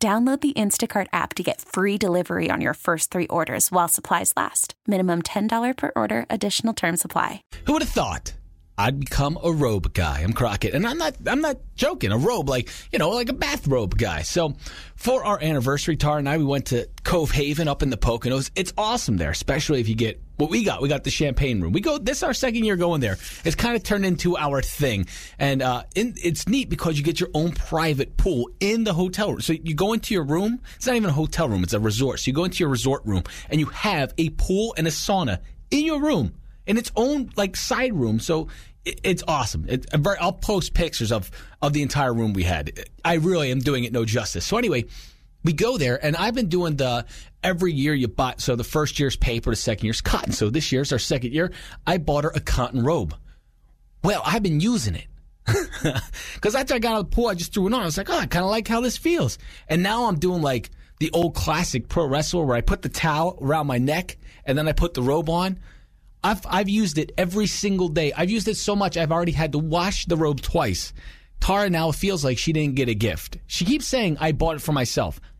Download the Instacart app to get free delivery on your first three orders while supplies last. Minimum $10 per order, additional term supply. Who would have thought? I'd become a robe guy. I'm Crockett, and I'm not. I'm not joking. A robe, like you know, like a bathrobe guy. So, for our anniversary, Tara and I, we went to Cove Haven up in the Poconos. It's awesome there, especially if you get what we got. We got the champagne room. We go. This is our second year going there. It's kind of turned into our thing, and uh, in, it's neat because you get your own private pool in the hotel room. So you go into your room. It's not even a hotel room. It's a resort. So you go into your resort room, and you have a pool and a sauna in your room in its own like side room. So it, it's awesome. It, I'll post pictures of of the entire room we had. I really am doing it no justice. So anyway, we go there, and I've been doing the every year you buy. So the first year's paper, the second year's cotton. So this year's our second year. I bought her a cotton robe. Well, I've been using it. Because after I got out of the pool, I just threw it on. I was like, oh, I kind of like how this feels. And now I'm doing like the old classic pro wrestler where I put the towel around my neck and then I put the robe on. I've, I've used it every single day. I've used it so much, I've already had to wash the robe twice. Tara now feels like she didn't get a gift. She keeps saying, I bought it for myself.